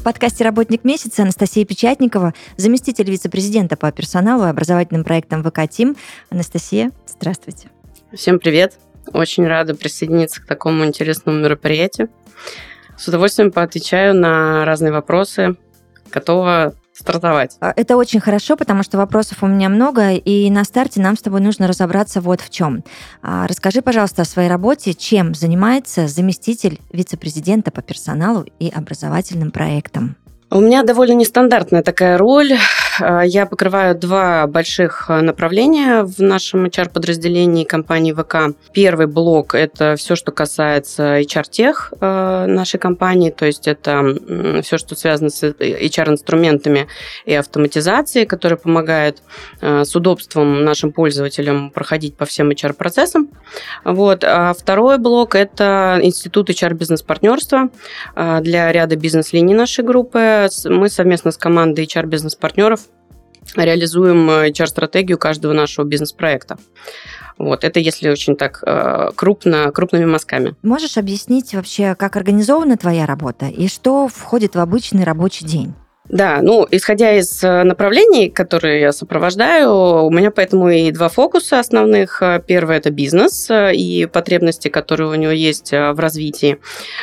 В подкасте «Работник месяца» Анастасия Печатникова, заместитель вице-президента по персоналу и образовательным проектам ВК Тим. Анастасия, здравствуйте. Всем привет. Очень рада присоединиться к такому интересному мероприятию. С удовольствием поотвечаю на разные вопросы. Готова стартовать. А, Это очень хорошо, потому что вопросов у меня много, и на старте нам с тобой нужно разобраться вот в чем. А, Расскажи, пожалуйста, о своей работе, чем занимается заместитель вице-президента по персоналу и образовательным проектам. У меня довольно нестандартная такая роль. Э, Я покрываю два больших э, направления в нашем HR-подразделении компании ВК. Первый блок – это все, что касается HR-тех э, нашей компании, то есть это все, что связано с HR-инструментами и автоматизацией, которая помогает с удобством нашим пользователям проходить по всем HR-процессам. Вот. А второй блок – это институт HR-бизнес-партнерства для ряда бизнес-линий нашей группы. Мы совместно с командой HR-бизнес-партнеров реализуем HR-стратегию каждого нашего бизнес-проекта. Вот, это если очень так э, крупно, крупными мазками. Можешь объяснить вообще, как организована твоя работа и что входит в обычный рабочий день? Да, ну, исходя из э, направлений, которые я сопровождаю, у меня поэтому и два фокуса основных. Первый – это бизнес э, и потребности, которые у него есть э, в развитии.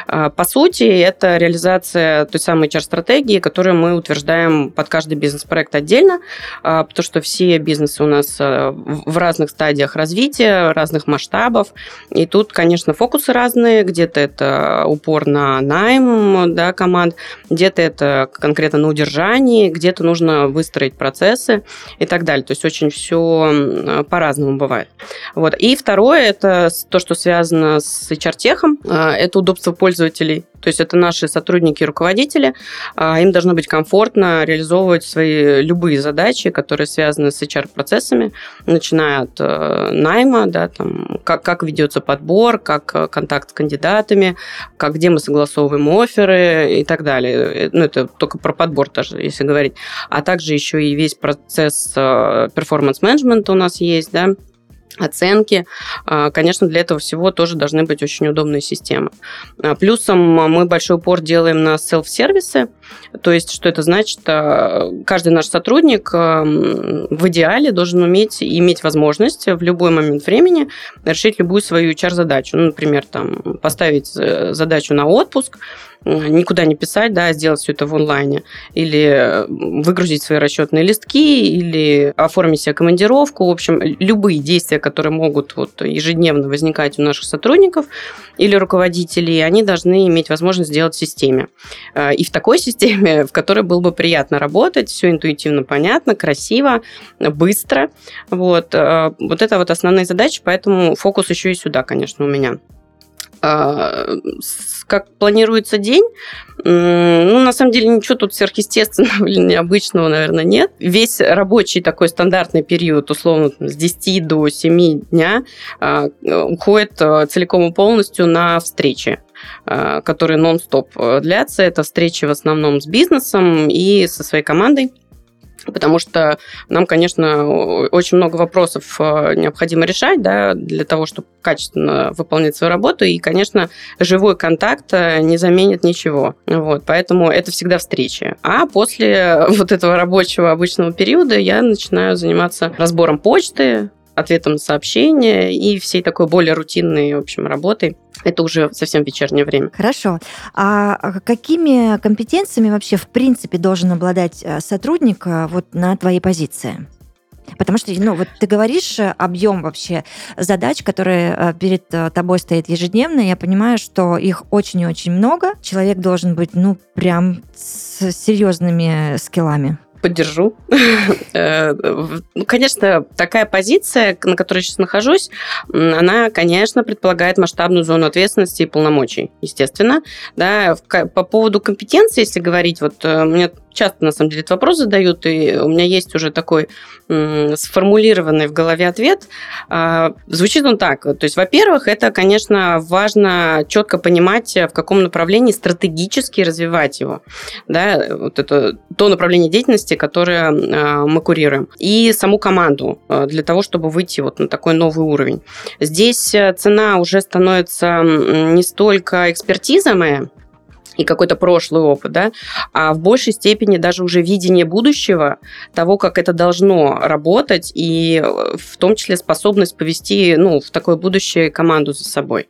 По сути, это реализация той самой HR-стратегии, которую мы утверждаем под каждый бизнес-проект отдельно, потому что все бизнесы у нас в разных стадиях развития, разных масштабов. И тут, конечно, фокусы разные. Где-то это упор на найм да, команд, где-то это конкретно на удержании, где-то нужно выстроить процессы и так далее. То есть очень все по-разному бывает. Вот. И второе, это то, что связано с HR-техом, это удобство пользователей. То есть это наши сотрудники и руководители. Им должно быть комфортно реализовывать свои любые задачи, которые связаны с HR-процессами, начиная от э, найма, да, там, как, как ведется подбор, как э, контакт с кандидатами, как, где мы согласовываем оферы и так далее. Ну, это только про подбор даже, если говорить. А также еще и весь процесс перформанс-менеджмента у нас есть, да, оценки. Конечно, для этого всего тоже должны быть очень удобные системы. Плюсом мы большой упор делаем на селф-сервисы, то есть, что это значит? Каждый наш сотрудник в идеале должен уметь иметь возможность в любой момент времени решить любую свою HR-задачу. Ну, например, там, поставить э, задачу на отпуск, никуда не писать, да, сделать все это в онлайне, или выгрузить свои расчетные листки, или оформить себе командировку. В общем, любые действия, которые могут вот ежедневно возникать у наших сотрудников или руководителей, они должны иметь возможность сделать в системе. И в такой системе, в которой было бы приятно работать, все интуитивно понятно, красиво, быстро. Вот, вот это вот основные задачи, поэтому фокус еще и сюда, конечно, у меня как планируется день. Ну, на самом деле, ничего тут сверхъестественного или необычного, наверное, нет. Весь рабочий такой стандартный период, условно, с 10 до 7 дня, а, уходит а, целиком и полностью на встречи а, которые нон-стоп длятся. Это встречи в основном с бизнесом и со своей командой потому что нам, конечно, очень много вопросов э, необходимо решать да, для того, чтобы качественно выполнять свою работу, и, конечно, живой контакт э, не заменит ничего. Вот, поэтому это всегда встречи. А после вот этого рабочего обычного периода я начинаю заниматься разбором почты, ответом на сообщения и всей такой более рутинной, в общем, работой. Это уже совсем вечернее время. Хорошо. А какими компетенциями вообще в принципе должен обладать э, сотрудник э, вот на твоей позиции? Потому что, ну, вот ты говоришь э, объем вообще задач, которые перед тобой стоят ежедневно. Я понимаю, что их очень и очень много. Человек должен быть, ну, прям с серьезными скиллами. Поддержу. Э, ну, конечно, такая позиция, на которой сейчас нахожусь, она, конечно, предполагает масштабную зону ответственности и полномочий, естественно. Да, по поводу компетенции, если говорить, вот э, мне часто, на самом деле, этот вопрос задают, и у меня есть уже такой сформулированный в голове ответ. А, звучит он так. То есть, во-первых, это, конечно, важно четко понимать, в каком направлении стратегически развивать его. Да, вот это то направление деятельности, которое а, мы курируем. И саму команду а, для того, чтобы выйти вот на такой новый уровень. Здесь э, цена уже становится не столько экспертиза моя, и какой-то прошлый опыт, да, а в большей степени даже уже видение будущего, того, как это должно работать, и э, в том числе способность повести ну, в такое будущее команду за собой.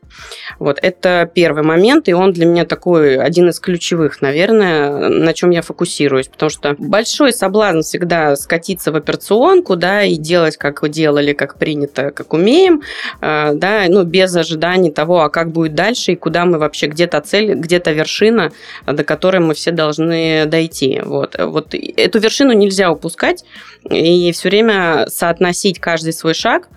Вот, это первый момент, и он для меня такой один из ключевых, наверное, на чем я фокусируюсь, потому что большой соблазн всегда скатиться в операционку, да, и делать, как делали, как принято, как умеем, э, да, ну, без ожиданий того, а как будет дальше, и куда мы вообще, где-то цель, где-то вершина, вершина, до которой мы все должны дойти. Вот. Вот эту вершину нельзя упускать и все время соотносить каждый свой шаг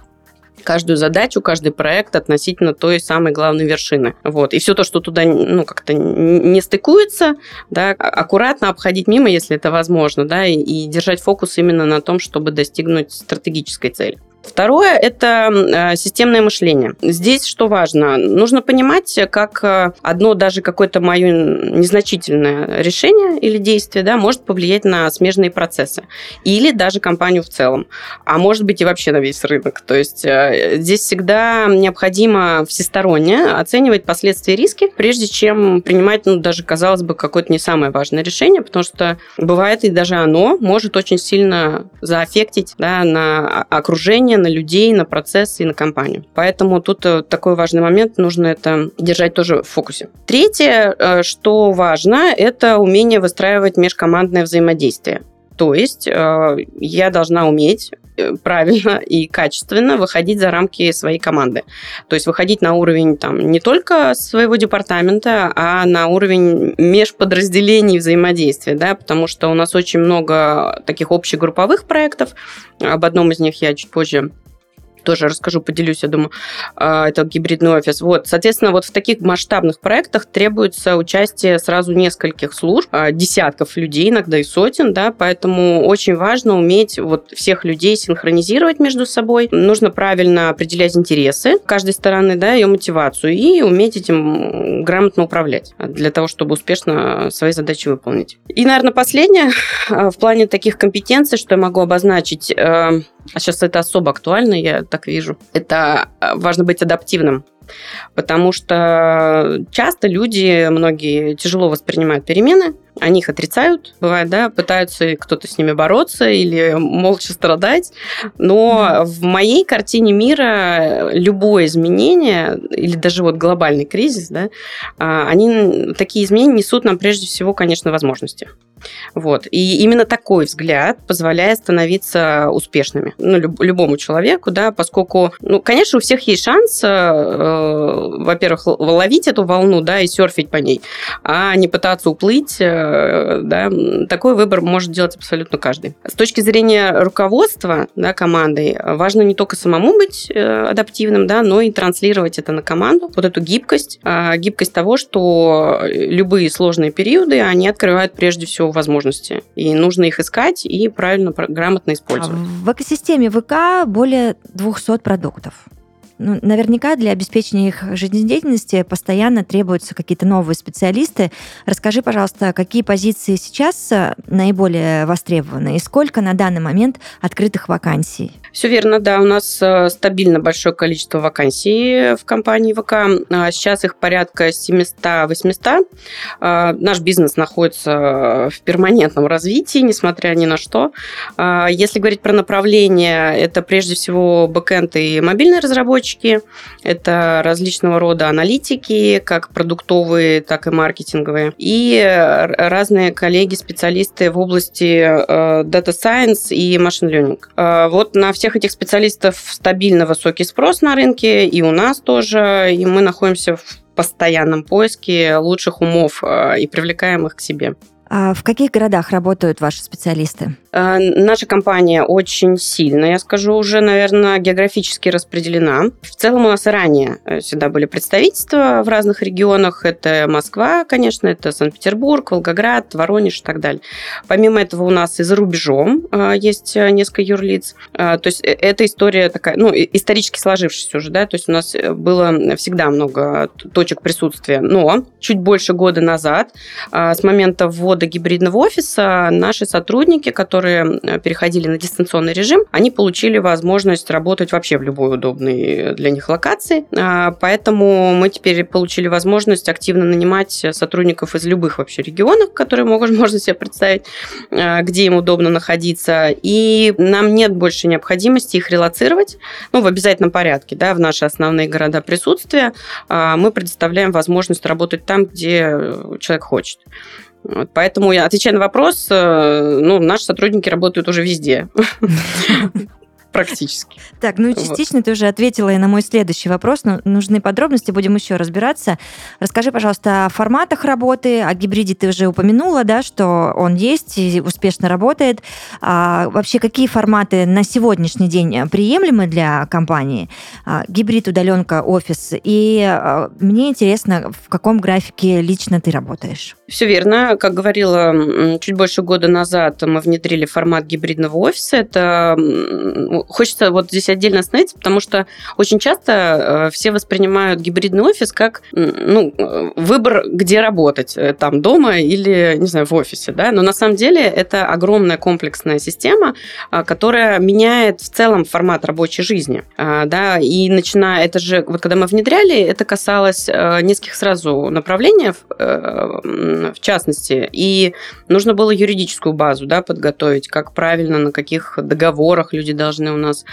каждую задачу, каждый проект относительно той самой главной вершины. Вот. И все то, что туда ну, как-то не стыкуется, да, аккуратно обходить мимо, если это возможно, да, и, и держать фокус именно на том, чтобы достигнуть стратегической цели. Второе – это э, системное мышление. Здесь что важно? Нужно понимать, как э, одно даже какое-то мое незначительное решение или действие да, может повлиять на смежные процессы. Или даже компанию в целом. А может быть и вообще на весь рынок. То есть э, здесь всегда необходимо всесторонне оценивать последствия риски, прежде чем принимать, ну, даже, казалось бы, какое-то не самое важное решение, потому что бывает и даже оно может очень сильно заэффектить да, на окружение влияние на людей, на процессы и на компанию. Поэтому тут э, такой важный момент, нужно это держать тоже в фокусе. Третье, э, что важно, это умение выстраивать межкомандное взаимодействие. То есть э, я должна уметь правильно и качественно выходить за рамки своей команды. То есть выходить на уровень там, не только своего департамента, а на уровень межподразделений взаимодействия, да, потому что у нас очень много таких общегрупповых проектов. Об одном из них я чуть позже тоже расскажу, поделюсь, я думаю, а, это гибридный офис. Вот, соответственно, вот в таких масштабных проектах требуется участие сразу нескольких служб, а, десятков людей, иногда и сотен, да, поэтому очень важно уметь вот всех людей синхронизировать между собой. Нужно правильно определять интересы каждой стороны, да, ее мотивацию и уметь этим грамотно управлять для того, чтобы успешно свои задачи выполнить. И, наверное, последнее а, в плане таких компетенций, что я могу обозначить, а сейчас это особо актуально, я так вижу. Это а, важно быть адаптивным. Потому что часто люди, многие тяжело воспринимают перемены, они их отрицают, бывает, да, пытаются кто-то с ними бороться или молча страдать. Но в моей картине мира любое изменение или даже вот глобальный кризис, да, а, они такие изменения несут нам прежде всего, конечно, возможности. Вот. И именно такой взгляд позволяет становиться успешными. Ну, люб, любому человеку, да, поскольку, ну, конечно, у всех есть шанс, э, во-первых, ловить эту волну, да, и серфить по ней, а не пытаться уплыть, э, да, такой выбор может делать абсолютно каждый. С точки зрения руководства, да, командой, важно не только самому быть э, адаптивным, да, но и транслировать это на команду, вот эту гибкость, э, гибкость того, что любые сложные периоды, они открывают прежде всего возможности. И нужно их искать и правильно, грамотно использовать. В экосистеме ВК более 200 продуктов. Ну, наверняка для обеспечения их жизнедеятельности постоянно требуются какие-то новые специалисты. Расскажи, пожалуйста, какие позиции сейчас э, наиболее востребованы и сколько на данный момент открытых вакансий? Все верно, да. У нас э, стабильно большое количество вакансий в компании ВК. А сейчас их порядка 700-800. А, наш бизнес находится в перманентном развитии, несмотря ни на что. А, если говорить про направление, это прежде всего бэкэнд и мобильные разработчики, разработчики, это различного рода аналитики, как продуктовые, так и маркетинговые, и разные коллеги, специалисты в области э, Data Science и Machine Learning. Э, вот на всех этих специалистов стабильно высокий спрос на рынке, и у нас тоже, и мы находимся в постоянном поиске лучших умов э, и привлекаем их к себе. А в каких городах работают ваши специалисты? Э, наша компания очень сильно, я скажу, уже, наверное, географически распределена. В целом у нас ранее э, всегда были представительства в разных регионах. Это Москва, конечно, это Санкт-Петербург, Волгоград, Воронеж и так далее. Помимо этого у нас и за рубежом э, есть несколько юрлиц. То есть эта история такая, ну, исторически сложившаяся уже, да, то есть у нас было всегда много точек присутствия. Но чуть больше года назад, с момента ввода гибридного офиса, наши сотрудники, которые которые э, переходили на дистанционный режим, они получили возможность работать вообще в любой удобной для них локации. А, поэтому мы теперь получили возможность активно нанимать сотрудников из любых вообще регионов, которые могут, можно себе представить, э, где им удобно находиться. И нам нет больше необходимости их релацировать, ну, в обязательном порядке, да, в наши основные города присутствия. А, мы предоставляем возможность работать там, где человек хочет. Вот, поэтому, я отвечая на вопрос, э, ну, наши сотрудники работают уже везде. практически. Так, ну и частично вот. ты уже ответила и на мой следующий вопрос, но нужны подробности, будем еще разбираться. Расскажи, пожалуйста, о форматах работы, о гибриде ты уже упомянула, да, что он есть и успешно работает. А вообще, какие форматы на сегодняшний день приемлемы для компании? А, гибрид, удаленка, офис. И а, мне интересно, в каком графике лично ты работаешь? Все верно. Как говорила, чуть больше года назад мы внедрили формат гибридного офиса. Это хочется вот здесь отдельно остановиться, потому что очень часто э, все воспринимают гибридный офис как ну, э, выбор, где работать, э, там дома или, не знаю, в офисе, да, но на самом деле это огромная комплексная система, которая меняет в целом формат рабочей жизни, да, и начиная, это же, вот когда мы внедряли, это касалось нескольких сразу направлений, в частности, и нужно было юридическую базу, да, подготовить, как правильно, на каких договорах люди должны у нас,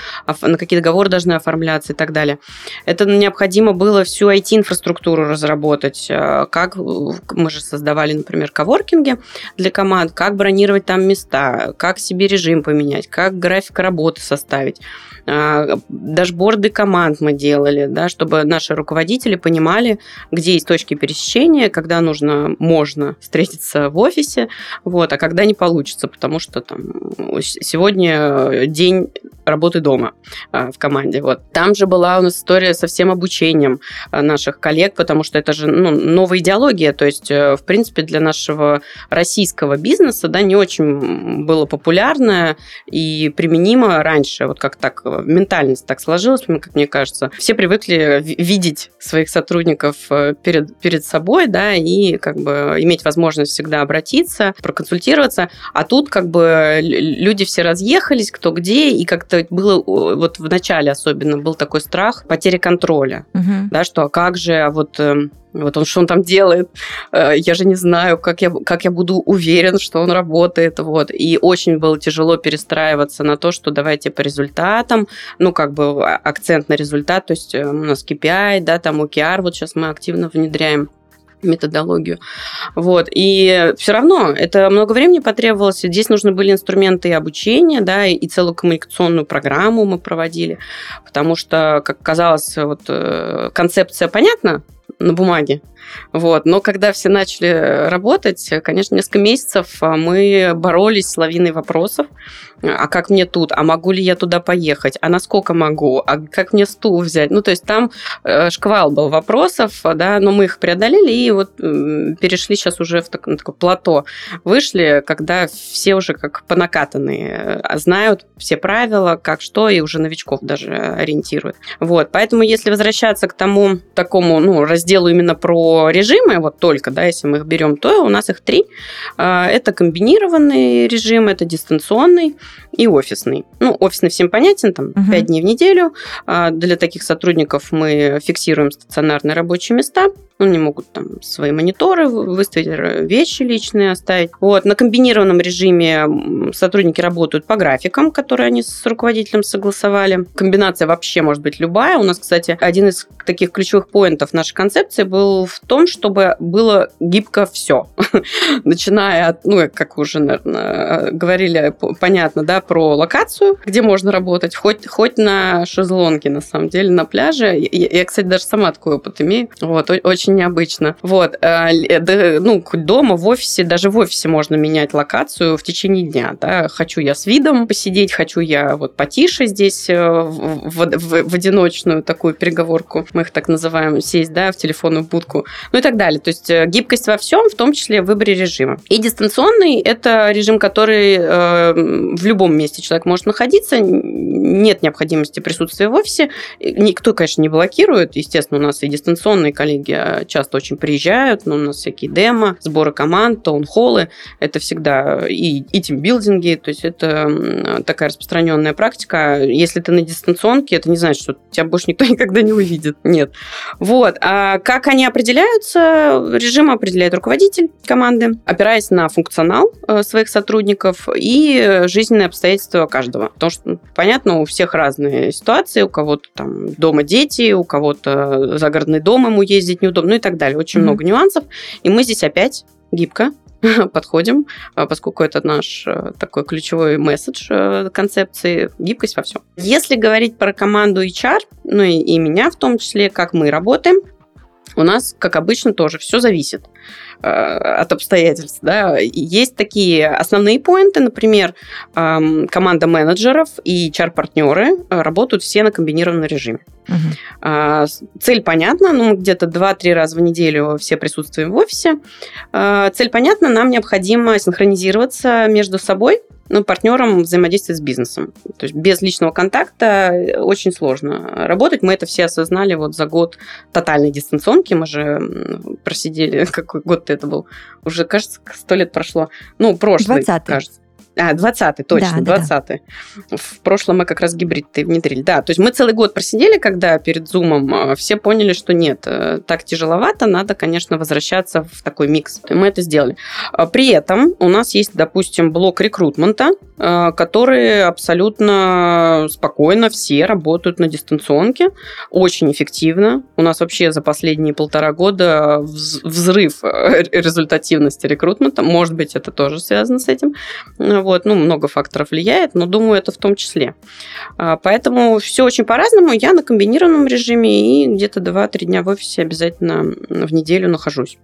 на какие договоры должны оформляться и так далее. Это необходимо было всю IT-инфраструктуру разработать, э, как мы же создавали, например, коворкинги для команд, как бронировать там места, как себе режим поменять, как график работы составить. А, дашборды команд мы делали, да, чтобы наши руководители понимали, где есть точки пересечения, когда нужно, можно встретиться в офисе, вот, а когда не получится, потому что там сегодня день работы дома а, в команде. Вот. Там же была у нас история со всем обучением а, наших коллег, потому что это же ну, новая идеология, то есть, э, в принципе, для нашего российского бизнеса да, не очень было популярно и применимо раньше, вот как так ментальность так сложилась, как мне кажется. Все привыкли видеть своих сотрудников э, перед, перед собой, да, и как бы иметь возможность всегда обратиться, проконсультироваться, а тут как бы люди все разъехались, кто где, и как-то было, вот в начале особенно был такой страх потери контроля, угу. да, что а как же, а вот эм, вот он что он там делает, э, я же не знаю, как я, как я буду уверен, что он работает, вот. И очень было тяжело перестраиваться на то, что давайте по результатам, ну, как бы а, акцент на результат, то есть э, у нас KPI, да, там OKR, вот сейчас мы активно внедряем методологию. Вот. И все равно это много времени потребовалось. Здесь нужны были инструменты обучения, да, и целую коммуникационную программу мы проводили, потому что, как казалось, вот э, концепция понятна, на бумаге. Вот. Но когда все начали работать, конечно, несколько месяцев а, мы боролись с лавиной вопросов. А как мне тут? А могу ли я туда поехать? А насколько могу? А как мне стул взять? Ну, то есть там э, шквал был вопросов, да, но мы их преодолели и вот перешли сейчас уже в такое, плато. Вышли, когда все уже как понакатанные, э, знают все правила, как что, и уже новичков даже ориентируют. Вот. Поэтому если возвращаться к тому такому, ну, разделу именно про режимы, вот только, да, если мы их берем, то у нас их три. А, это комбинированный режим, это дистанционный и офисный. Ну, офисный всем понятен, там, угу. 5 дней в неделю. А, для таких сотрудников мы фиксируем стационарные рабочие места, они могут там свои мониторы выставить, вещи личные оставить. Вот. На комбинированном режиме сотрудники работают по графикам, которые они с руководителем согласовали. Комбинация вообще может быть любая. У нас, кстати, один из таких ключевых поинтов нашей концепции был в том, чтобы было гибко все. Начиная от, ну, как уже, наверное, говорили, понятно, да, про локацию, где можно работать, хоть, хоть на шезлонге, на самом деле, на пляже. Я, я, кстати, даже сама такой опыт имею. Вот, очень очень необычно. Вот. Э, ну, дома, в офисе, даже в офисе можно менять локацию в течение дня. Да? Хочу я с видом посидеть, хочу я вот потише здесь э, в, в, в одиночную такую переговорку, мы их так называем, сесть, да, в телефонную будку, ну и так далее. То есть гибкость во всем, в том числе в выборе режима. И дистанционный – это режим, который э, в любом месте человек может находиться, нет необходимости присутствия в офисе. Никто, конечно, не блокирует. Естественно, у нас и дистанционные коллеги а, часто очень приезжают, но у нас всякие демо, сборы команд, таунхоллы. Это всегда и, и тимбилдинги, то есть это такая распространенная практика. Если ты на дистанционке, это не значит, что тебя больше никто никогда не увидит. Нет. Вот. А как они определяются? Режим определяет руководитель команды, опираясь на функционал э, своих сотрудников и жизненные обстоятельства каждого. Потому что, ну, понятно, у всех разные ситуации, у кого-то там дома дети, у кого-то загородный дом ему ездить неудобно, ну и так далее. Очень mm-hmm. много нюансов. И мы здесь опять гибко подходим, а, поскольку это наш э, такой ключевой месседж э, концепции гибкость во всем. Если говорить про команду HR, ну и, и меня в том числе, как мы работаем, у нас, как обычно, тоже все зависит. Э, от обстоятельств. Да. Есть такие основные поинты, например, команда менеджеров и HR-партнеры работают все на комбинированном режиме. Угу. Цель понятна, ну, где-то 2-3 раза в неделю все присутствуем в офисе. А, цель понятна, нам необходимо синхронизироваться между собой, ну, партнером взаимодействовать с бизнесом. То есть без личного контакта очень сложно работать. Мы это все осознали вот за год тотальной дистанционки. Мы же просидели, какой год это был? Уже, кажется, сто лет прошло. Ну, прошлый, 20 кажется. А, 20-й, точно, да, 20-й. Да. В прошлом мы как раз гибрид внедрили. Да, то есть мы целый год просидели, когда перед зумом а, все поняли, что нет, э, так тяжеловато, надо, конечно, возвращаться в такой микс. Мы это сделали. А, при этом у нас есть, допустим, блок рекрутмента, а, который абсолютно спокойно все работают на дистанционке, очень эффективно. У нас вообще за последние полтора года взрыв э, результативности рекрутмента. Может быть, это тоже связано с этим вот, ну, много факторов влияет, но думаю, это в том числе. А, поэтому все очень по-разному. Я на комбинированном режиме и где-то 2-3 дня в офисе обязательно в неделю нахожусь.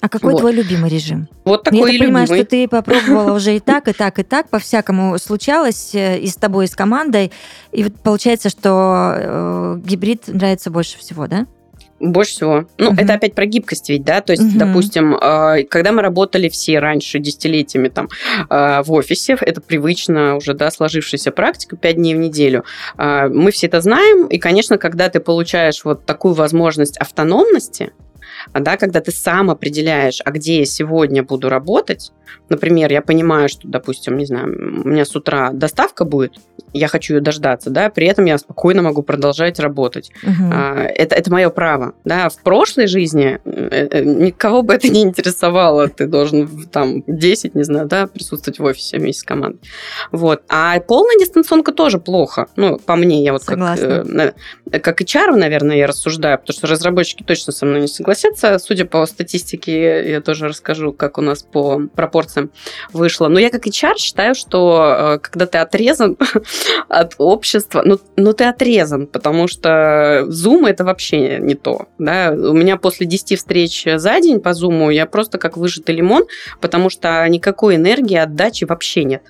А какой вот. твой любимый режим? Вот такой Я так понимаю, что ты попробовала уже и так, и так, и так, по-всякому случалось э, и с тобой, и с командой. И вот получается, что э, гибрид нравится больше всего, да? Больше всего. Ну, угу. это опять про гибкость ведь, да? То есть, угу. допустим, э, когда мы работали все раньше десятилетиями там э, в офисе, это привычно уже, да, сложившаяся практика, 5 дней в неделю, э, мы все это знаем, и, конечно, когда ты получаешь вот такую возможность автономности, да, когда ты сам определяешь, а где я сегодня буду работать, Например, я понимаю, что, допустим, не знаю, у меня с утра доставка будет, я хочу ее дождаться, да, при этом я спокойно могу продолжать работать. Угу. Это, это мое право. Да. В прошлой жизни э, э, никого бы это не интересовало. Ты должен там 10, не знаю, да, присутствовать в офисе вместе с командой. Вот. А полная дистанционка тоже плохо. Ну, по мне, я вот Согласна. как, как HR, наверное, я рассуждаю, потому что разработчики точно со мной не согласятся. Судя по статистике, я тоже расскажу, как у нас по пропорциям вышло. Но я как HR считаю, что э, когда ты отрезан от общества, ну, ну ты отрезан, потому что Zoom это вообще не то. Да? У меня после 10 встреч за день по Zoom я просто как выжатый лимон, потому что никакой энергии, отдачи вообще нет.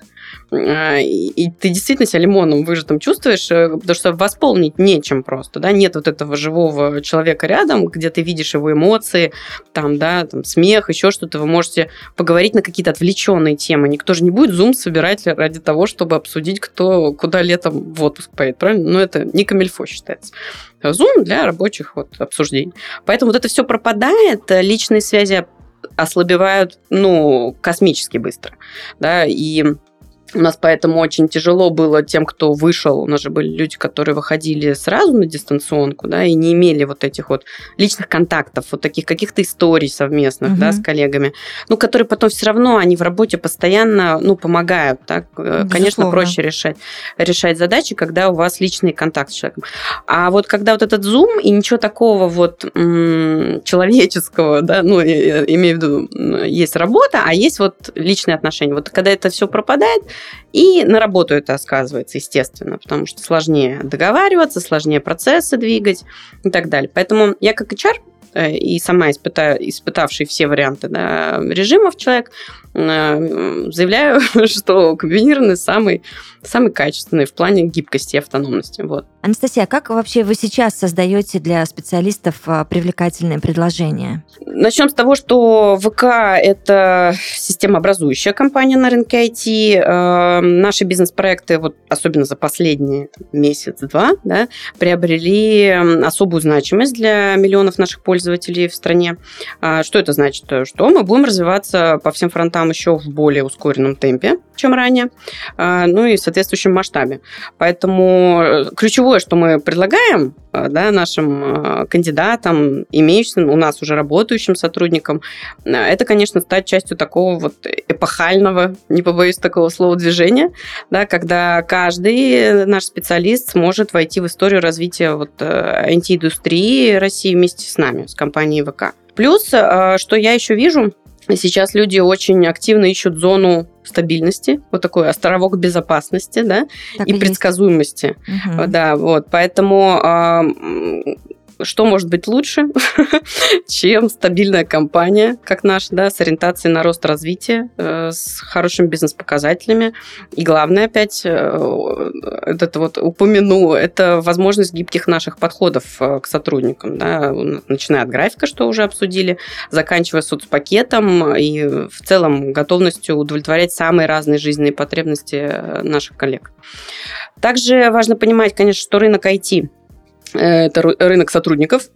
А, и ты действительно себя лимоном выжатым чувствуешь, э, потому что восполнить нечем просто, да, нет вот этого живого человека рядом, где ты видишь его эмоции, там, да, там, смех, еще что-то, вы можете поговорить на какие-то отвлеченные темы. Никто же не будет Zoom собирать ради того, чтобы обсудить, кто куда летом в отпуск поедет, правильно? Но это не камильфо считается. Zoom для рабочих вот обсуждений. Поэтому вот это все пропадает, личные связи ослабевают, ну, космически быстро, да, и у нас поэтому очень тяжело было тем, кто вышел. У нас же были люди, которые выходили сразу на дистанционку, да, и не имели вот этих вот личных контактов, вот таких каких-то историй совместных, угу. да, с коллегами, ну, которые потом все равно, они в работе постоянно, ну, помогают, так, э, Безусловно. конечно, проще решать, решать задачи, когда у вас личный контакт с человеком. А вот когда вот этот зум и ничего такого вот м- человеческого, да, ну, имею в виду, есть работа, а есть вот личные отношения. Вот когда это все пропадает, и на работу это сказывается, естественно, потому что сложнее договариваться, сложнее процессы двигать и так далее. Поэтому я как HR э, и сама испыта, испытавший все варианты да, режимов человек, э, заявляю, что комбинированный самый, самый качественный в плане гибкости и автономности. Вот. Анастасия, а как вообще вы сейчас создаете для специалистов а, привлекательные предложения? Начнем с того, что ВК – это системообразующая компания на рынке IT. Э, наши бизнес-проекты, вот особенно за последний месяц-два, да, приобрели особую значимость для миллионов наших пользователей в стране. А что это значит? Что мы будем развиваться по всем фронтам еще в более ускоренном темпе, чем ранее, а, ну и в соответствующем масштабе. Поэтому э, ключевое, что мы предлагаем э, да, нашим кандидатам, имеющимся у нас уже работающим сотрудникам, это, конечно, стать частью такого вот эпохального, не побоюсь такого слова, движения, да, когда каждый наш специалист сможет войти в историю развития вот IT-индустрии России вместе с нами, с компанией ВК. Плюс, э, что я еще вижу, Сейчас люди очень активно ищут зону стабильности, вот такой островок безопасности, да, так и, и предсказуемости, угу. да, вот, поэтому что может быть лучше, чем стабильная компания, как наша, да, с ориентацией на рост развития, э, с хорошими бизнес-показателями. И главное, опять, э, это вот упомяну, это возможность гибких наших подходов э, к сотрудникам, да, начиная от графика, что уже обсудили, заканчивая соцпакетом и в целом готовностью удовлетворять самые разные жизненные потребности наших коллег. Также важно понимать, конечно, что рынок IT это рынок сотрудников,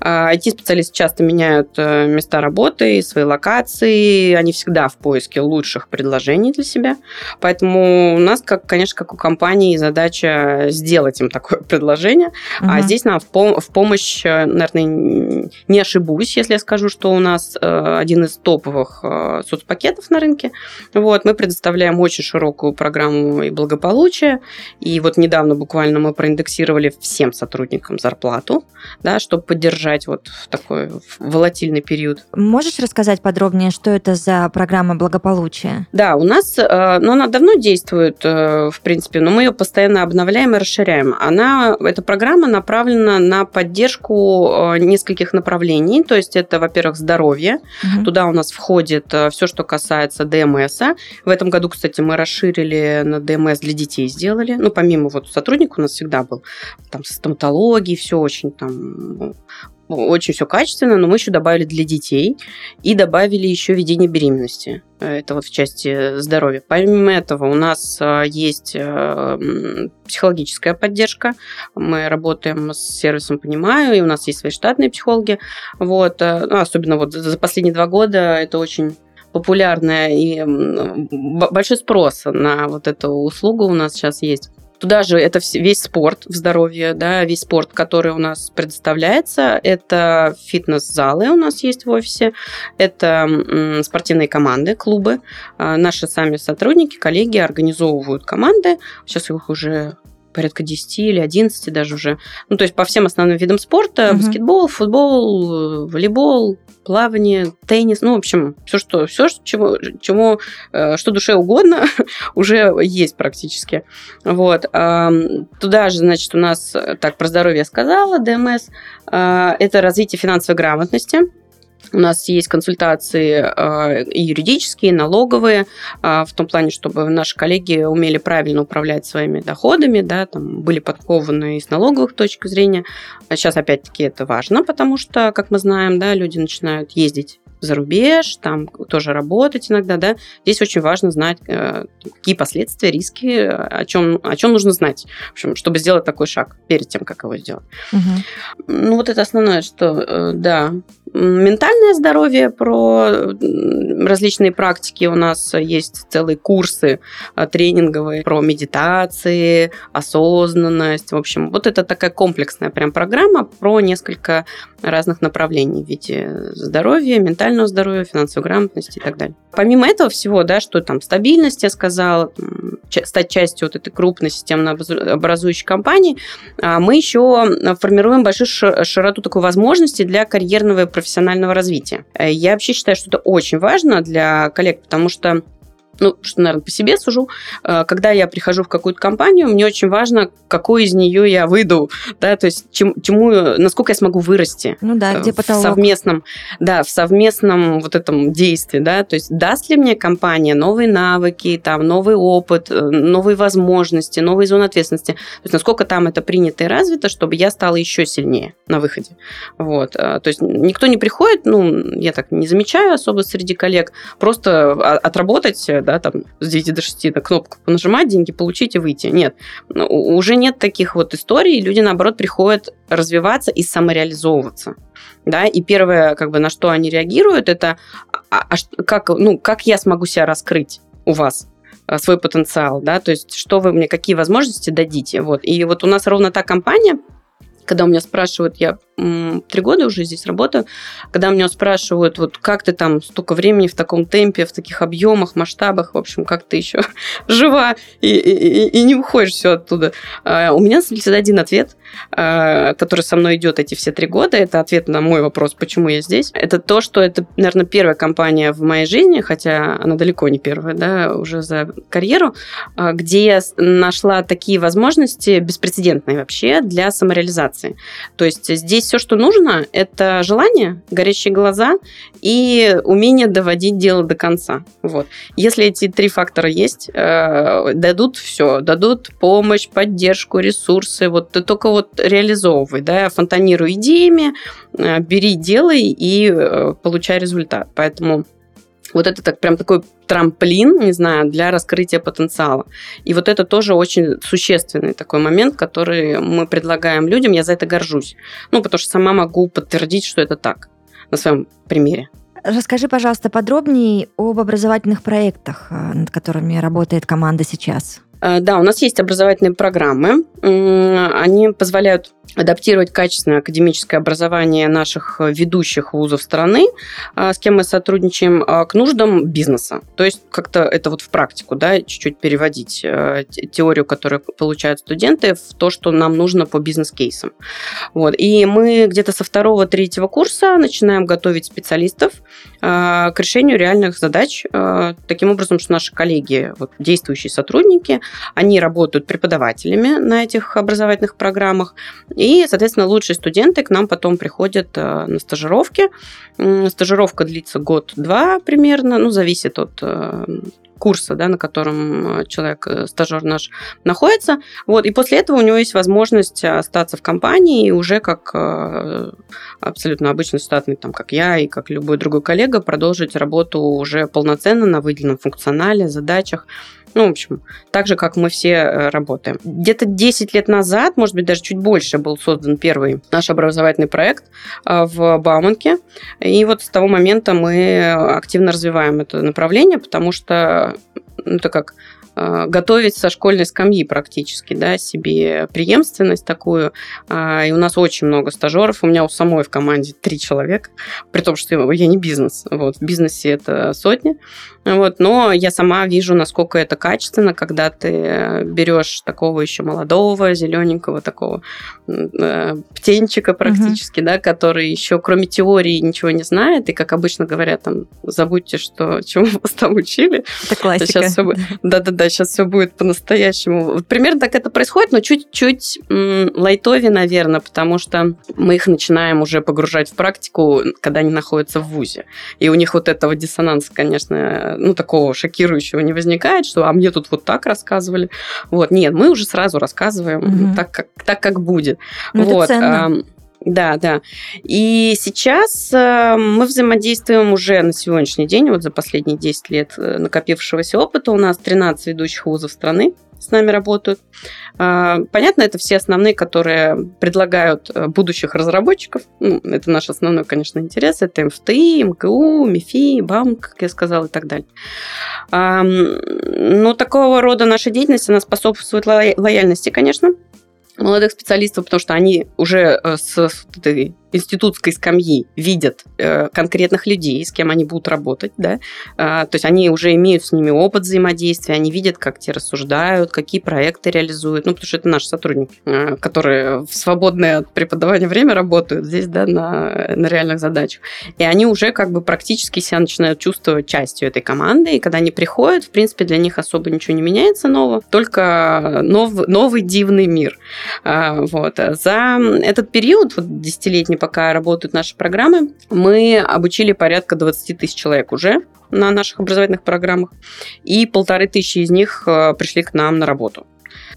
IT-специалисты а, часто меняют э, места работы, свои локации, они всегда в поиске лучших предложений для себя. Поэтому у нас, как, конечно, как у компании, задача сделать им такое предложение. Угу. А здесь нам в, пом- в помощь, э, наверное, не ошибусь, если я скажу, что у нас э, один из топовых соцпакетов на рынке. Вот, мы предоставляем очень широкую программу и благополучия. И вот недавно буквально мы проиндексировали всем сотрудникам зарплату, да, чтобы поддержать вот в такой волатильный период. Можешь рассказать подробнее, что это за программа благополучия? Да, у нас, э, ну, она давно действует, э, в принципе, но мы ее постоянно обновляем и расширяем. Она, эта программа направлена на поддержку э, нескольких направлений, то есть это, во-первых, здоровье. Угу. Туда у нас входит все, что касается ДМС. В этом году, кстати, мы расширили на ДМС для детей сделали. Ну, помимо вот сотрудника у нас всегда был там стоматологии, все очень там очень все качественно, но мы еще добавили для детей и добавили еще ведение беременности. Это вот в части здоровья. Помимо этого у нас а, есть психологическая поддержка. Мы работаем с сервисом «Понимаю», и у нас есть свои штатные психологи. Вот. Ну, особенно вот за последние два года это очень популярная и большой спрос на вот эту услугу у нас сейчас есть. Туда же это весь спорт в здоровье, да, весь спорт, который у нас предоставляется. Это фитнес-залы у нас есть в офисе, это спортивные команды, клубы. А, наши сами сотрудники, коллеги организовывают команды. Сейчас их уже порядка 10 или 11 даже уже. Ну, то есть по всем основным видам спорта. Угу. Баскетбол, футбол, волейбол, плавание, теннис, ну, в общем, все, что, все, чему, чему, э, что душе угодно, уже есть практически. Вот. Туда же, значит, у нас, так, про здоровье я сказала, ДМС, а, это развитие финансовой грамотности, у нас есть консультации э, и юридические, и налоговые, э, в том плане, чтобы наши коллеги умели правильно управлять своими доходами, да, там, были подкованы и с налоговых точек зрения. А сейчас, опять-таки, это важно, потому что, как мы знаем, да, люди начинают ездить за рубеж, там тоже работать иногда, да. Здесь очень важно знать, э, какие последствия, риски, о чем, о чем нужно знать, в общем, чтобы сделать такой шаг перед тем, как его сделать. Угу. Ну, вот это основное, что, да, ментальное здоровье, про различные практики. У нас есть целые курсы а, тренинговые про медитации, осознанность. В общем, вот это такая комплексная прям программа про несколько разных направлений в виде здоровья, ментального здоровья, финансовой грамотности и так далее. Помимо этого всего, да, что там стабильность, я сказала, стать частью вот этой крупной системно образующей компании, а, мы еще формируем большую широту такой возможности для карьерного и развития. Э, я вообще считаю, что это очень важно для коллег, потому что ну, что, наверное, по себе сужу, э, когда я прихожу в какую-то компанию, мне очень важно, какой из нее я выйду, да, то есть чем, чему, насколько я смогу вырасти. Ну да, где потолок. В совместном, да, в совместном вот этом действии, да, то есть даст ли мне компания новые навыки, там, новый опыт, э, новые возможности, новые зоны ответственности, то есть насколько там это принято и развито, чтобы я стала еще сильнее на выходе. Вот, э, то есть никто не приходит, ну, я так не замечаю особо среди коллег, просто отработать да, там с 9 до 6 на кнопку нажимать, деньги получить и выйти. Нет, ну, уже нет таких вот историй, люди, наоборот, приходят развиваться и самореализовываться. Да, и первое, как бы, на что они реагируют, это а, а, как, ну, как я смогу себя раскрыть у вас? А, свой потенциал, да, то есть что вы мне, какие возможности дадите, вот. И вот у нас ровно та компания, когда у меня спрашивают, я три года уже здесь работаю, когда меня спрашивают, вот как ты там столько времени в таком темпе, в таких объемах, масштабах, в общем, как ты еще жива и, и, и не уходишь все оттуда. А, у меня всегда один ответ, а, который со мной идет эти все три года, это ответ на мой вопрос, почему я здесь. Это то, что это, наверное, первая компания в моей жизни, хотя она далеко не первая, да, уже за карьеру, а, где я нашла такие возможности беспрецедентные вообще для самореализации. То есть здесь все, что нужно, это желание, горящие глаза и умение доводить дело до конца. Вот. Если эти три фактора есть, э, дадут все, дадут помощь, поддержку, ресурсы. Вот ты только вот реализовывай, да, фонтанируй идеями, э, бери, делай и э, получай результат. Поэтому вот это так, прям такой трамплин, не знаю, для раскрытия потенциала. И вот это тоже очень существенный такой момент, который мы предлагаем людям. Я за это горжусь. Ну, потому что сама могу подтвердить, что это так на своем примере. Расскажи, пожалуйста, подробнее об образовательных проектах, э, над которыми работает команда сейчас. Э, да, у нас есть образовательные программы. Они позволяют адаптировать качественное академическое образование наших ведущих вузов страны, э, с кем мы сотрудничаем, э, к нуждам бизнеса. То есть как-то это вот в практику, да, чуть-чуть переводить теорию, которую получают студенты, в то, что нам нужно по бизнес-кейсам. Вот. И мы где-то со второго-третьего курса начинаем готовить специалистов к решению реальных задач, таким образом, что наши коллеги, вот, действующие сотрудники, они работают преподавателями на этих образовательных программах, и, соответственно, лучшие студенты к нам потом приходят э, на стажировки. Стажировка длится год-два примерно, ну, зависит от э, курса, да, на котором э, человек, стажер наш, находится. Вот, и после этого у него есть возможность остаться в компании и уже как абсолютно обычный штатный, там, как я и как любой другой коллега, продолжить работу уже полноценно на выделенном функционале, задачах. Ну, в общем, так же, как мы все э, работаем. Где-то 10 лет назад, может быть, даже чуть больше, был создан первый наш образовательный проект э, в Бауманке. И вот с того момента мы активно развиваем это направление, потому что ну, это как готовить со школьной скамьи практически, да, себе преемственность такую. А, и у нас очень много стажеров. У меня у самой в команде три человека, при том, что я не бизнес. Вот, в бизнесе это сотни. Вот, но я сама вижу, насколько это качественно, когда ты берешь такого еще молодого, зелененького такого э, птенчика практически, угу. да, который еще кроме теории ничего не знает, и, как обычно говорят, там, забудьте, что чему вас там учили. Это классика. Сейчас все... Да-да-да, да, сейчас все будет по-настоящему. Примерно так это происходит, но чуть-чуть лайтове, наверное, потому что мы их начинаем уже погружать в практику, когда они находятся в ВУЗе. И у них вот этого диссонанса, конечно, ну, такого шокирующего не возникает, что «а мне тут вот так рассказывали». Вот, нет, мы уже сразу рассказываем угу. так, как, так, как будет. Ну, вот. Это ценно. Да, да. И сейчас э, мы взаимодействуем уже на сегодняшний день, вот за последние 10 лет э, накопившегося опыта. У нас 13 ведущих вузов страны с нами работают. А, понятно, это все основные, которые предлагают э, будущих разработчиков. Ну, это наш основной, конечно, интерес. Это МФТИ, МКУ, МИФИ, БАМ, как я сказала, и так далее. Но такого рода наша деятельность, она способствует лояльности, конечно, молодых специалистов, потому что они уже э, с, с этой институтской скамьи видят э, конкретных людей, с кем они будут работать, да, а, то есть они уже имеют с ними опыт взаимодействия, они видят, как те рассуждают, какие проекты реализуют, ну, потому что это наши сотрудники, э, которые в свободное от преподавания время работают здесь, да, на, на реальных задачах. И они уже как бы практически себя начинают чувствовать частью этой команды, и когда они приходят, в принципе, для них особо ничего не меняется нового, только нов, новый дивный мир. А, вот. За этот период, вот десятилетний, пока работают наши программы, мы обучили порядка 20 тысяч человек уже на наших образовательных программах, и полторы тысячи из них э, пришли к нам на работу.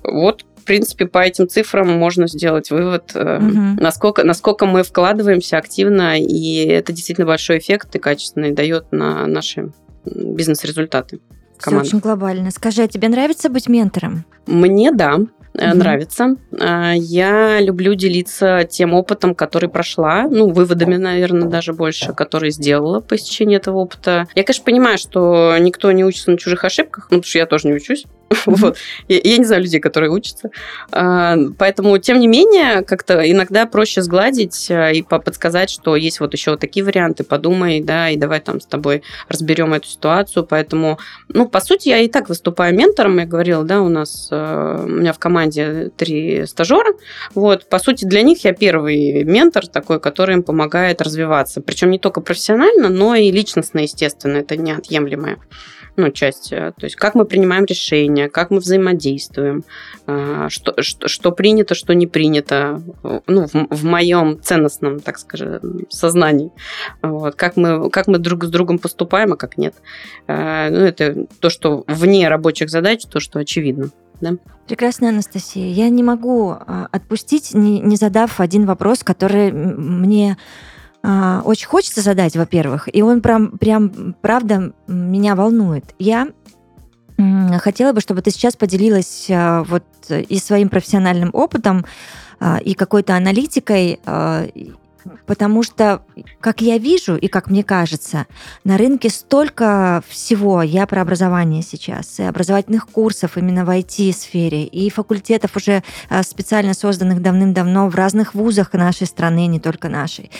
Вот в принципе, по этим цифрам можно сделать вывод, угу. насколько, насколько мы вкладываемся активно, и это действительно большой эффект и качественный дает на наши бизнес-результаты. Все очень глобально. Скажи, а тебе нравится быть ментором? Мне да угу. нравится. А, я люблю делиться тем опытом, который прошла, ну, выводами, наверное, даже больше, которые сделала по истечении этого опыта. Я, конечно, понимаю, что никто не учится на чужих ошибках, ну, потому что я тоже не учусь. Вот. Я, я не знаю людей, которые учатся. А, поэтому, тем не менее, как-то иногда проще сгладить а, и подсказать, что есть вот еще вот такие варианты, подумай, да, и давай там с тобой разберем эту ситуацию. Поэтому, ну, по сути, я и так выступаю ментором, я говорила, да, у нас, а, у меня в команде три стажера. Вот, по сути, для них я первый ментор такой, который им помогает развиваться. Причем не только профессионально, но и личностно, естественно, это неотъемлемое ну, часть, э, то есть как мы принимаем решения, как мы взаимодействуем, э, что, что, что принято, что не принято, ну, в, в моем ценностном, так скажем, сознании. Вот, как, мы, как мы друг с другом поступаем, а как нет. Э, ну, это то, что вне рабочих задач, то, что очевидно. Да? Прекрасная Анастасия. Я не могу отпустить, не, не задав один вопрос, который мне а, очень хочется задать, во-первых, и он прям, прям, правда, меня волнует. Я хотела бы, чтобы ты сейчас поделилась а, вот и своим профессиональным опытом, а, и какой-то аналитикой, потому что, как я вижу и как мне кажется, на рынке столько всего. Я про образование сейчас, и образовательных курсов именно в IT-сфере, и факультетов уже а, специально созданных давным-давно в разных вузах нашей страны, не только нашей.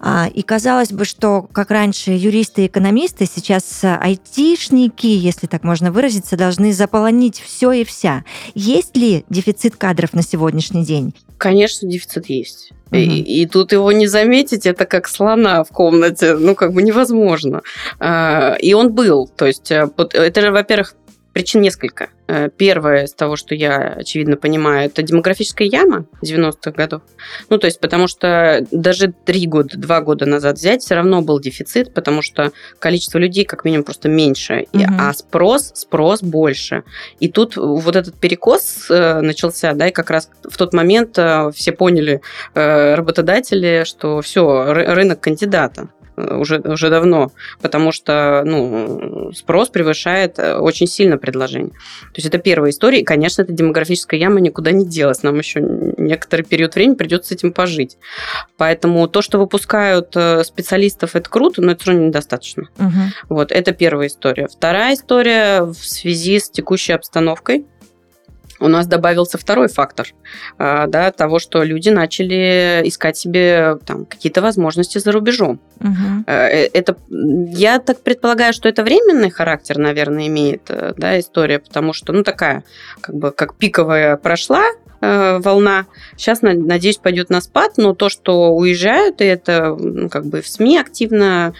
А, и казалось бы, что, как раньше, юристы и экономисты, сейчас айтишники, если так можно выразиться, должны заполонить все и вся. Есть ли дефицит кадров на сегодняшний день? Конечно, дефицит есть. Угу. И, и тут его не заметить, это как слона в комнате, ну, как бы невозможно. А, и он был, то есть, э, это же, во-первых, Причин несколько. Э, первое из того, что я, очевидно, понимаю, это демографическая яма 90-х годов. Ну, то есть, потому что даже три года, два года назад взять, все равно был дефицит, потому что количество людей, как минимум, просто меньше, угу. а спрос, спрос больше. И тут вот этот перекос э, начался, да, и как раз в тот момент э, все поняли, работодатели, что все, рынок кандидата уже, уже давно, потому что ну, спрос превышает э, очень сильно предложение. То есть это первая история, и, конечно, эта демографическая яма никуда не делась, нам еще некоторый период времени придется с этим пожить. Поэтому то, что выпускают э, специалистов, это круто, но это все равно недостаточно. Угу. Вот, это первая история. Вторая история в связи с текущей обстановкой, у нас добавился второй фактор а, да, того, что люди начали искать себе там, какие-то возможности за рубежом. Угу. Это, я так предполагаю, что это временный характер, наверное, имеет э, да, история, потому что, ну, такая, как бы, как пиковая прошла, волна. Сейчас, надеюсь, пойдет на спад, но то, что уезжают, и это как бы в СМИ активно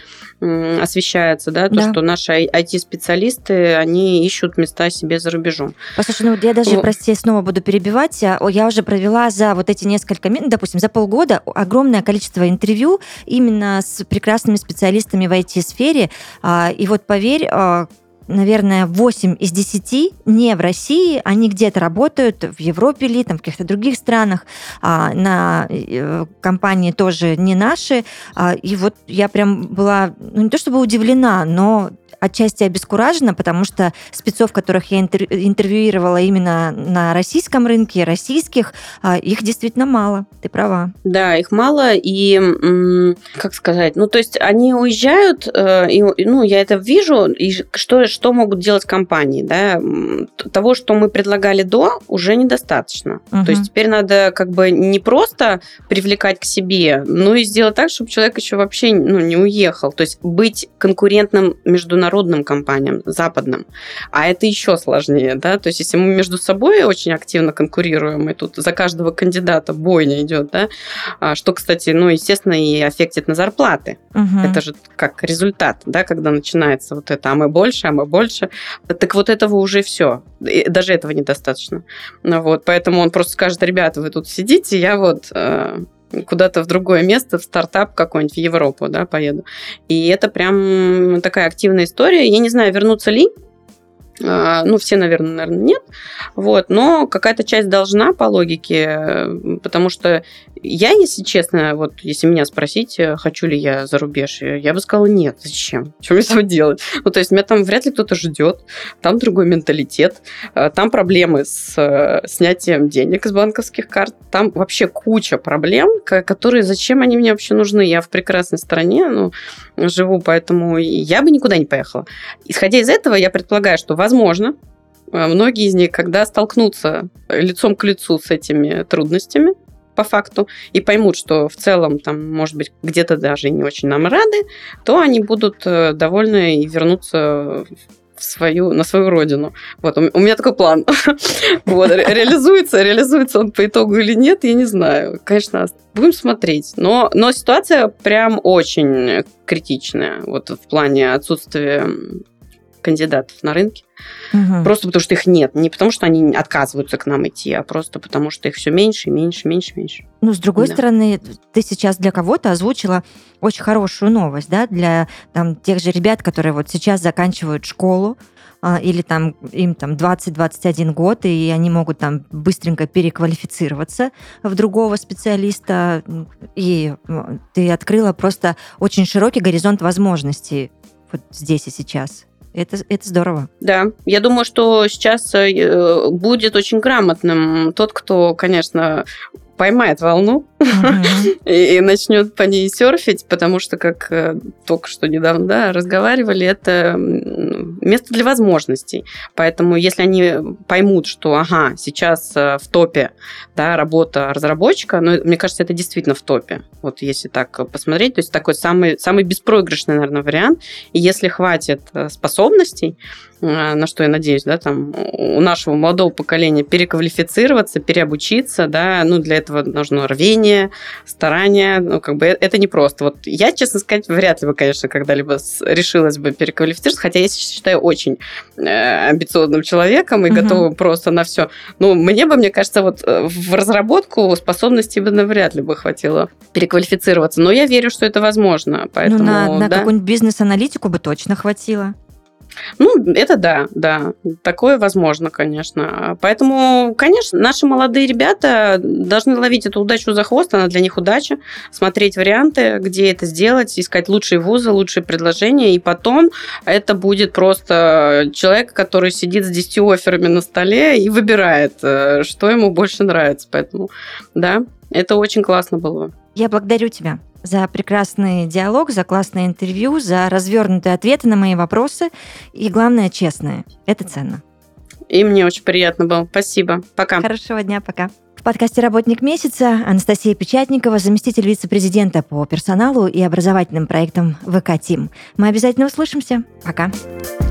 освещается, да, то, да. что наши IT-специалисты, они ищут места себе за рубежом. Послушай, ну я даже, ну, прости, снова буду перебивать, а, я уже провела за вот эти несколько минут, допустим, за полгода огромное количество интервью именно с прекрасными специалистами в IT-сфере, а, и вот поверь, а, наверное, 8 из 10 не в России, они где-то работают в Европе или там в каких-то других странах, а, на э, компании тоже не наши. А, и вот я прям была, ну не то чтобы удивлена, но отчасти обескуражена, потому что спецов, которых я интервьюировала именно на российском рынке, российских, а, их действительно мало. Ты права. Да, их мало, и, как сказать, ну, то есть они уезжают, э, и, ну, я это вижу, и что, что могут делать компании, да, того, что мы предлагали до, уже недостаточно. Угу. То есть теперь надо как бы не просто привлекать к себе, но и сделать так, чтобы человек еще вообще ну, не уехал. То есть быть конкурентным международным компаниям, западным. А это еще сложнее, да, то есть если мы между собой очень активно конкурируем, и тут за каждого кандидата бойня идет, да, а, что, кстати, ну, естественно, и аффектит на зарплаты. Угу. Это же как результат, да, когда начинается вот это, а мы больше, а мы больше. Так вот этого уже все. Даже этого недостаточно. Вот, поэтому он просто скажет, ребята, вы тут сидите, я вот э, куда-то в другое место, в стартап какой-нибудь, в Европу, да, поеду. И это прям такая активная история. Я не знаю, вернуться ли, а, ну, все, наверное, наверное, нет. Вот, но какая-то часть должна по логике, потому что я, если честно, вот если меня спросить, хочу ли я за рубеж, я бы сказала, нет, зачем? Что мне этого делать? Ну, то есть меня там вряд ли кто-то ждет, там другой менталитет, а, там проблемы с э, снятием денег из банковских карт, там вообще куча проблем, которые, зачем они мне вообще нужны? Я в прекрасной стране, ну, живу, поэтому я бы никуда не поехала. Исходя из этого, я предполагаю, что возможно, э, многие из них, когда столкнутся лицом к лицу с этими трудностями, по факту, и поймут, что в целом, там, может быть, где-то даже не очень нам рады, то они будут э, довольны и вернутся в свою, на свою родину. Вот, у меня такой план. вот, реализуется, реализуется он по итогу или нет, я не знаю. Конечно, будем смотреть. Но, но ситуация прям очень критичная вот в плане отсутствия кандидатов на рынке. Угу. Просто потому что их нет. Не потому что они отказываются к нам идти, а просто потому что их все меньше, меньше, меньше, меньше. Ну, с другой да. стороны, ты сейчас для кого-то озвучила очень хорошую новость, да, для там, тех же ребят, которые вот сейчас заканчивают школу, а, или там им там 20-21 год, и они могут там быстренько переквалифицироваться в другого специалиста, и ты открыла просто очень широкий горизонт возможностей вот здесь и сейчас. Это, это здорово. Да, я думаю, что сейчас э, будет очень грамотным тот, кто, конечно, поймает волну и, и начнет по ней серфить, потому что, как э, только что недавно да, разговаривали, это место для возможностей. Поэтому, если они поймут, что, ага, сейчас э, в топе да, работа разработчика, ну, мне кажется, это действительно в топе. Вот если так посмотреть, то есть такой самый, самый беспроигрышный, наверное, вариант. И если хватит э, способностей, на что я надеюсь, да, там у нашего молодого поколения переквалифицироваться, переобучиться, да, ну, для этого нужно рвение, старание, ну, как бы это не просто. Вот я, честно сказать, вряд ли бы, конечно, когда-либо решилась бы переквалифицироваться, хотя я считаю очень э, амбициозным человеком и угу. готовым просто на все. Ну, мне бы, мне кажется, вот э, в разработку способностей бы навряд ли бы хватило переквалифицироваться, но я верю, что это возможно, поэтому... Ну, на, на да? какую-нибудь бизнес-аналитику бы точно хватило. Ну, это да, да. Такое возможно, конечно. Поэтому, конечно, наши молодые ребята должны ловить эту удачу за хвост, она для них удача, смотреть варианты, где это сделать, искать лучшие вузы, лучшие предложения, и потом это будет просто человек, который сидит с 10 офферами на столе и выбирает, э, что ему больше нравится. Поэтому, да, это очень классно было. Я благодарю тебя за прекрасный диалог, за классное интервью, за развернутые ответы на мои вопросы и, главное, честные. Это ценно. И мне очень приятно было. Спасибо. Пока. Хорошего дня. Пока. В подкасте «Работник месяца» Анастасия Печатникова, заместитель вице-президента по персоналу и образовательным проектам ВК Тим. Мы обязательно услышимся. Пока. Пока.